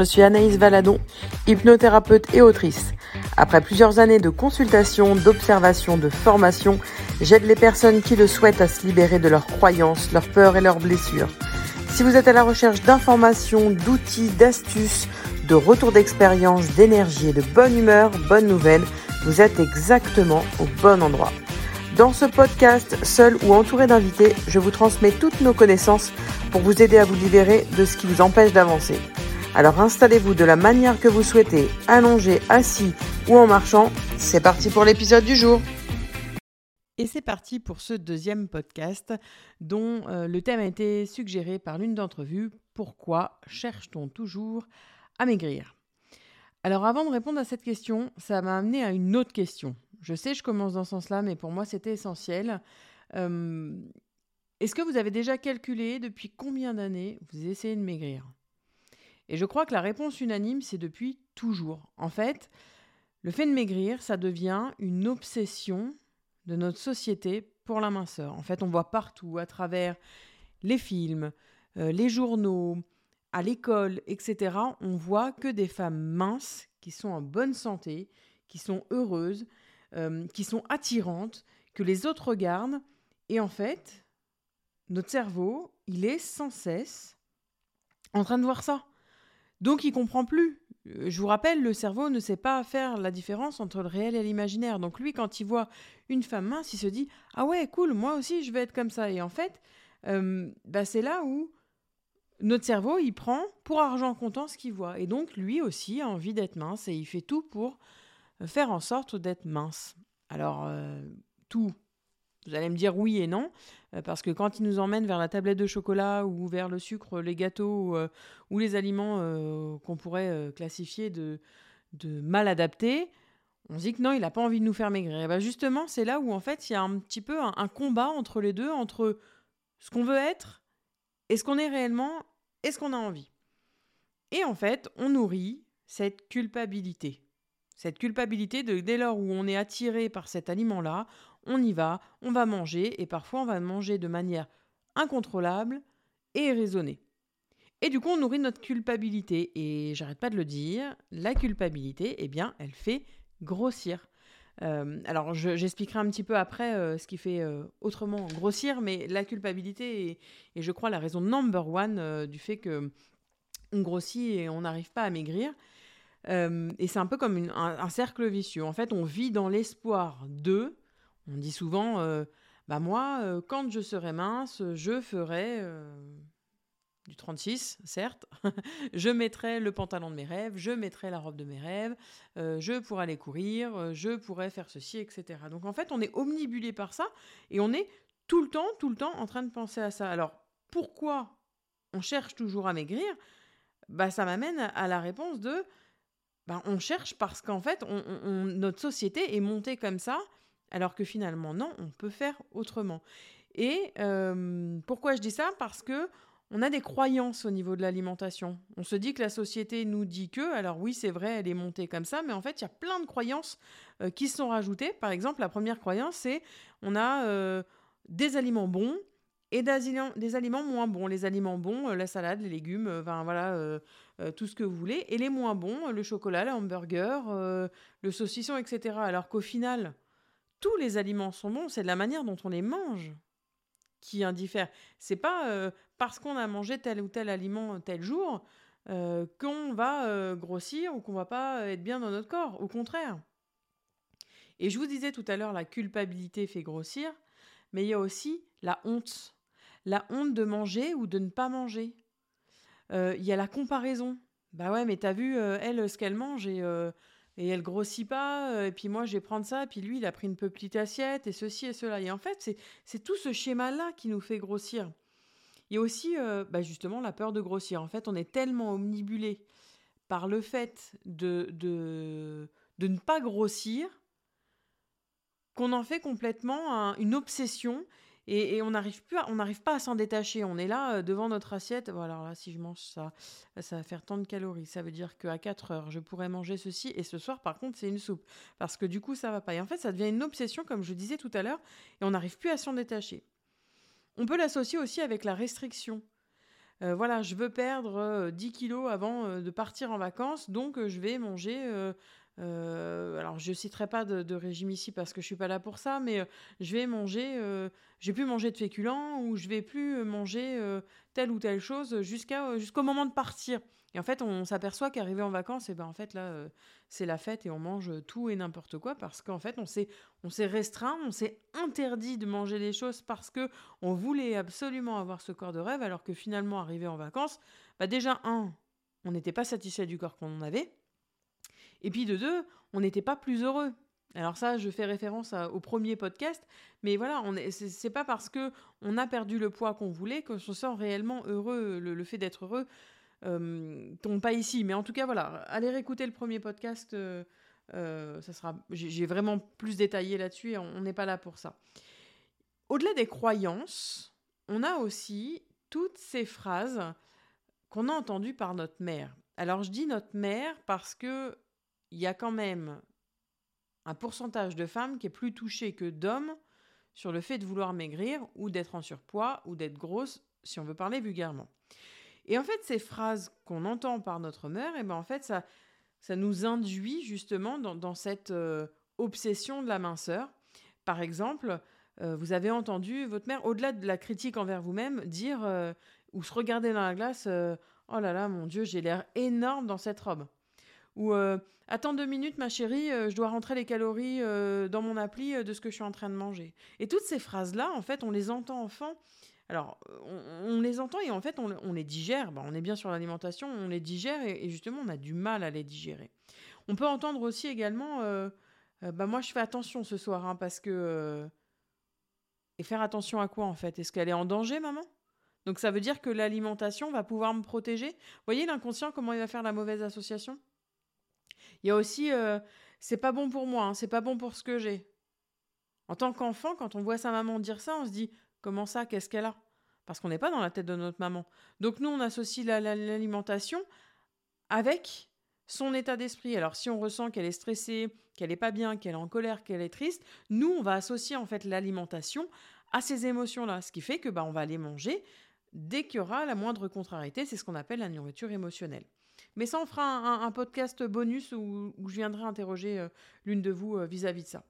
je suis Anaïs Valadon, hypnothérapeute et autrice. Après plusieurs années de consultation, d'observation, de formation, j'aide les personnes qui le souhaitent à se libérer de leurs croyances, leurs peurs et leurs blessures. Si vous êtes à la recherche d'informations, d'outils, d'astuces, de retours d'expérience, d'énergie et de bonne humeur, bonne nouvelle, vous êtes exactement au bon endroit. Dans ce podcast, seul ou entouré d'invités, je vous transmets toutes nos connaissances pour vous aider à vous libérer de ce qui vous empêche d'avancer. Alors installez-vous de la manière que vous souhaitez, allongé, assis ou en marchant. C'est parti pour l'épisode du jour. Et c'est parti pour ce deuxième podcast dont euh, le thème a été suggéré par l'une d'entre vous. Pourquoi cherche-t-on toujours à maigrir? Alors avant de répondre à cette question, ça m'a amené à une autre question. Je sais, je commence dans ce sens-là, mais pour moi c'était essentiel. Euh, est-ce que vous avez déjà calculé depuis combien d'années vous essayez de maigrir? Et je crois que la réponse unanime, c'est depuis toujours. En fait, le fait de maigrir, ça devient une obsession de notre société pour la minceur. En fait, on voit partout, à travers les films, euh, les journaux, à l'école, etc., on voit que des femmes minces qui sont en bonne santé, qui sont heureuses, euh, qui sont attirantes, que les autres regardent. Et en fait, notre cerveau, il est sans cesse en train de voir ça. Donc il comprend plus. Euh, je vous rappelle, le cerveau ne sait pas faire la différence entre le réel et l'imaginaire. Donc lui, quand il voit une femme mince, il se dit Ah ouais, cool, moi aussi je vais être comme ça. Et en fait, euh, bah, c'est là où notre cerveau, il prend pour argent comptant ce qu'il voit. Et donc lui aussi a envie d'être mince et il fait tout pour faire en sorte d'être mince. Alors, euh, tout, vous allez me dire oui et non, euh, parce que quand ils nous emmènent vers la tablette de chocolat ou vers le sucre, les gâteaux euh, ou les aliments euh, qu'on pourrait classifier de, de mal adaptés, on se dit que non, il n'a pas envie de nous faire maigrir. Et ben justement, c'est là où en fait il y a un petit peu un, combat entre les deux, entre ce qu'on veut être et ce qu'on est réellement et ce qu'on a envie. Et en fait, on nourrit cette culpabilité. Cette culpabilité de dès lors où on est attiré par cet aliment-là, on y va, on va manger, et parfois on va manger de manière incontrôlable et raisonnée. Et du coup, on nourrit notre culpabilité. Et j'arrête pas de le dire, la culpabilité, eh bien, elle fait grossir. Euh, alors, j'expliquerai un petit peu après euh, ce qui fait euh, autrement grossir, mais la culpabilité est, je crois, la raison number one du fait que on grossit et on n'arrive pas à maigrir. et c'est un peu comme un, cercle vicieux. En fait, on vit dans l'espoir de, on dit souvent, euh, bah moi, euh, quand je serai mince, je ferai euh, du 36, certes, je mettrai le pantalon de mes rêves, je mettrai la robe de mes rêves, je pourrai aller courir, je pourrai faire ceci, etc. Donc en fait, on est omnibulé par ça et on est tout le temps, tout le temps en train de penser à ça. Alors pourquoi on cherche toujours à maigrir? Bah, Ça m'amène à la réponse de bah, on cherche parce qu'en fait, notre société est montée comme ça alors que finalement, non, on peut faire autrement. Et euh, pourquoi je dis ça? Parce que on a des croyances au niveau de l'alimentation. On se dit que la société nous dit que, alors oui, c'est vrai, elle est montée comme ça, mais en fait, il y a plein de croyances euh, qui sont rajoutées. Par exemple, la première croyance, c'est on a euh, des aliments bons et des aliments, moins bons. Les aliments bons, la salade, les légumes, enfin voilà, tout ce que vous voulez. Et les moins bons, le chocolat, le hamburger, le saucisson, etc. Alors qu'au final, tous les aliments sont bons, c'est de la manière dont on les mange qui indiffère. C'est pas euh, parce qu'on a mangé tel ou tel aliment tel jour euh, qu'on va euh, grossir ou qu'on va pas être bien dans notre corps. Au contraire. Et je vous disais tout à l'heure, la culpabilité fait grossir, mais il y a aussi la honte. La honte de manger ou de ne pas manger. Il y a la comparaison. Bah ouais, mais t'as vu, elle, ce qu'elle mange et et elle grossit pas, euh, et puis moi je vais prendre ça, et puis lui il a pris une petite assiette, et ceci et cela. Et en fait, c'est tout ce schéma-là qui nous fait grossir. Il y a aussi euh, bah, justement la peur de grossir. En fait, on est tellement omnibulé par le fait de, de, de ne pas grossir qu'on en fait complètement une obsession et, on n'arrive plus, on n'arrive pas à s'en détacher. On est là euh, devant notre assiette. Alors là, si je mange ça, ça va faire tant de calories. Ça veut dire qu'à 4 heures, je pourrais manger ceci. Et ce soir, par contre, c'est une soupe. Parce que du coup, ça va pas. Et en fait, ça devient une obsession, comme je disais tout à l'heure, et on n'arrive plus à s'en détacher. On peut l'associer aussi avec la restriction. voilà, je veux perdre 10 kilos avant de partir en vacances, donc je vais manger euh, alors, je citerai pas de, régime ici parce que je suis pas là pour ça, mais euh, je vais manger, euh, je vais plus manger de féculents ou je vais plus manger telle ou telle chose jusqu'à jusqu'au moment de partir. Et en fait, on s'aperçoit qu'arriver en vacances, et eh ben en fait là, c'est la fête et on mange tout et n'importe quoi parce qu'en fait, on s'est on s'est restreint, on s'est interdit de manger des choses parce que on voulait absolument avoir ce corps de rêve, alors que finalement, arrivé en vacances, bah déjà un, on n'était pas satisfait du corps qu'on avait. Et puis de deux, on n'était pas plus heureux. Alors ça, je fais référence au premier podcast, mais voilà, on est, c'est, pas parce que on a perdu le poids qu'on voulait qu'on se sent réellement heureux. Le, fait d'être heureux euh, tombe pas ici, mais en tout cas voilà, allez réécouter le premier podcast. Euh, euh, ça sera, j'ai, vraiment plus détaillé là-dessus on n'est pas là pour ça. Au-delà des croyances, on a aussi toutes ces phrases qu'on a entendues par notre mère. Alors je dis notre mère parce que il y a quand même un pourcentage de femmes qui est plus touché que d'hommes sur le fait de vouloir maigrir ou d'être en surpoids ou d'être grosse, si on veut parler vulgairement. Et en fait, ces phrases qu'on entend par notre mère, et eh ben en fait, ça, ça nous induit justement dans, cette euh, obsession de la minceur. Par exemple, euh, vous avez entendu votre mère, au-delà de la critique envers vous-même, dire euh, ou se regarder dans la glace, oh là là, mon Dieu, j'ai l'air énorme dans cette robe. Ou euh, attends deux minutes, ma chérie, euh, je dois rentrer les calories euh, dans mon appli de ce que je suis en train de manger. Et toutes ces phrases-là, en fait, on les entend enfant. Alors, on, les entend et en fait, on, les digère. on est bien sur l'alimentation, on les digère et, justement, on a du mal à les digérer. On peut entendre aussi également, bah moi, je fais attention ce soir hein, parce que et faire attention à quoi en fait? Est-ce qu'elle est en danger, maman? Donc ça veut dire que l'alimentation va pouvoir me protéger? Vous voyez l'inconscient comment il va faire la mauvaise association? Il y a aussi, euh, c'est pas bon pour moi, hein, c'est pas bon pour ce que j'ai. En tant qu'enfant, quand on voit sa maman dire ça, on se dit comment ça, qu'est-ce qu'elle a? Parce qu'on n'est pas dans la tête de notre maman. Donc nous, on associe l'alimentation avec son état d'esprit. Alors si on ressent qu'elle est stressée, qu'elle n'est pas bien, qu'elle est en colère, qu'elle est triste, nous, on va associer en fait l'alimentation à ces émotions-là, ce qui fait que bah, on va aller manger dès qu'il y aura la moindre contrariété. C'est ce qu'on appelle la nourriture émotionnelle. Mais ça, on fera un, podcast bonus où, je viendrai interroger euh, l'une de vous euh, vis-à-vis de ça.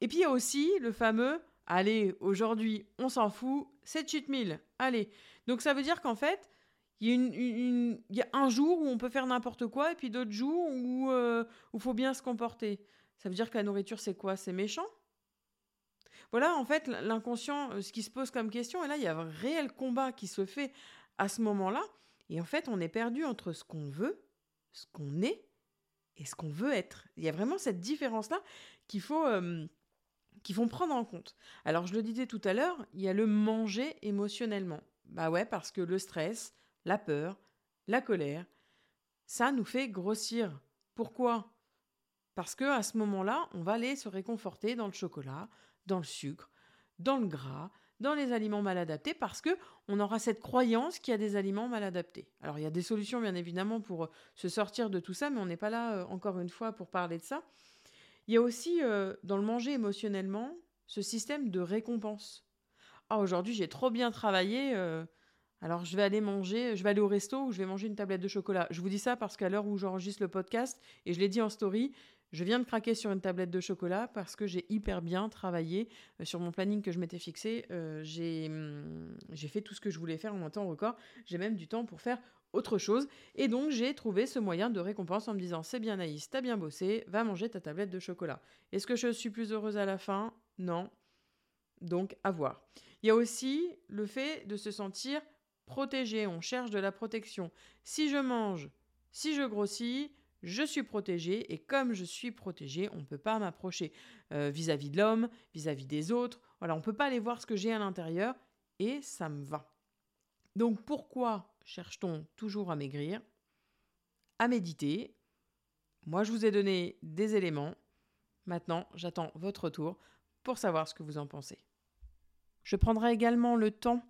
Et puis il y a aussi le fameux Allez, aujourd'hui, on s'en fout, c'est cheat meal. Allez. Donc ça veut dire qu'en fait, il y, a un jour où on peut faire n'importe quoi et puis d'autres jours où il euh, faut bien se comporter. Ça veut dire que la nourriture, c'est quoi? C'est méchant? Voilà, en fait, l'inconscient, ce qui se pose comme question, et là, il y a un réel combat qui se fait à ce moment-là. Et en fait, on est perdu entre ce qu'on veut, ce qu'on est et ce qu'on veut être. Il y a vraiment cette différence-là qu'il faut, euh, prendre en compte. Alors, je le disais tout à l'heure, il y a le manger émotionnellement. Bah ouais, parce que le stress, la peur, la colère, ça nous fait grossir. Pourquoi? Parce que à ce moment-là, on va aller se réconforter dans le chocolat, dans le sucre, dans le gras, dans les aliments mal adaptés parce que on aura cette croyance qu'il y a des aliments mal adaptés. Alors il y a des solutions bien évidemment pour euh, se sortir de tout ça, mais on n'est pas là euh, encore une fois pour parler de ça. Il y a aussi euh, dans le manger émotionnellement ce système de récompense. Ah aujourd'hui j'ai trop bien travaillé. Alors je vais aller manger, je vais aller au resto ou je vais manger une tablette de chocolat. Je vous dis ça parce qu'à l'heure où j'enregistre le podcast, et je l'ai dit en story, je viens de craquer sur une tablette de chocolat parce que j'ai hyper bien travaillé euh, sur mon planning que je m'étais fixé. Euh, hum, j'ai fait tout ce que je voulais faire en un temps record. J'ai même du temps pour faire autre chose. Et donc j'ai trouvé ce moyen de récompense en me disant c'est bien Naïs, t'as bien bossé, va manger ta tablette de chocolat. Est-ce que je suis plus heureuse à la fin? Non. Donc à voir. Il y a aussi le fait de se sentir protégé. On cherche de la protection. Si je mange, si je grossis, je suis protégé et comme je suis protégé, on ne peut pas m'approcher euh, vis-à-vis de l'homme, vis-à-vis des autres. Voilà, on ne peut pas aller voir ce que j'ai à l'intérieur et ça me va. Donc pourquoi cherche-t-on toujours à maigrir? À méditer. Moi, je vous ai donné des éléments. Maintenant, j'attends votre retour pour savoir ce que vous en pensez. Je prendrai également le temps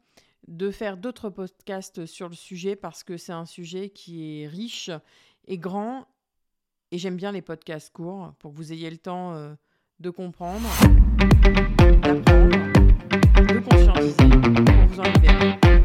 de faire d'autres podcasts sur le sujet parce que c'est un sujet qui est riche et grand. Et j'aime bien les podcasts courts pour que vous ayez le temps euh, de comprendre, d'apprendre, de conscientiser pour vous en libérer.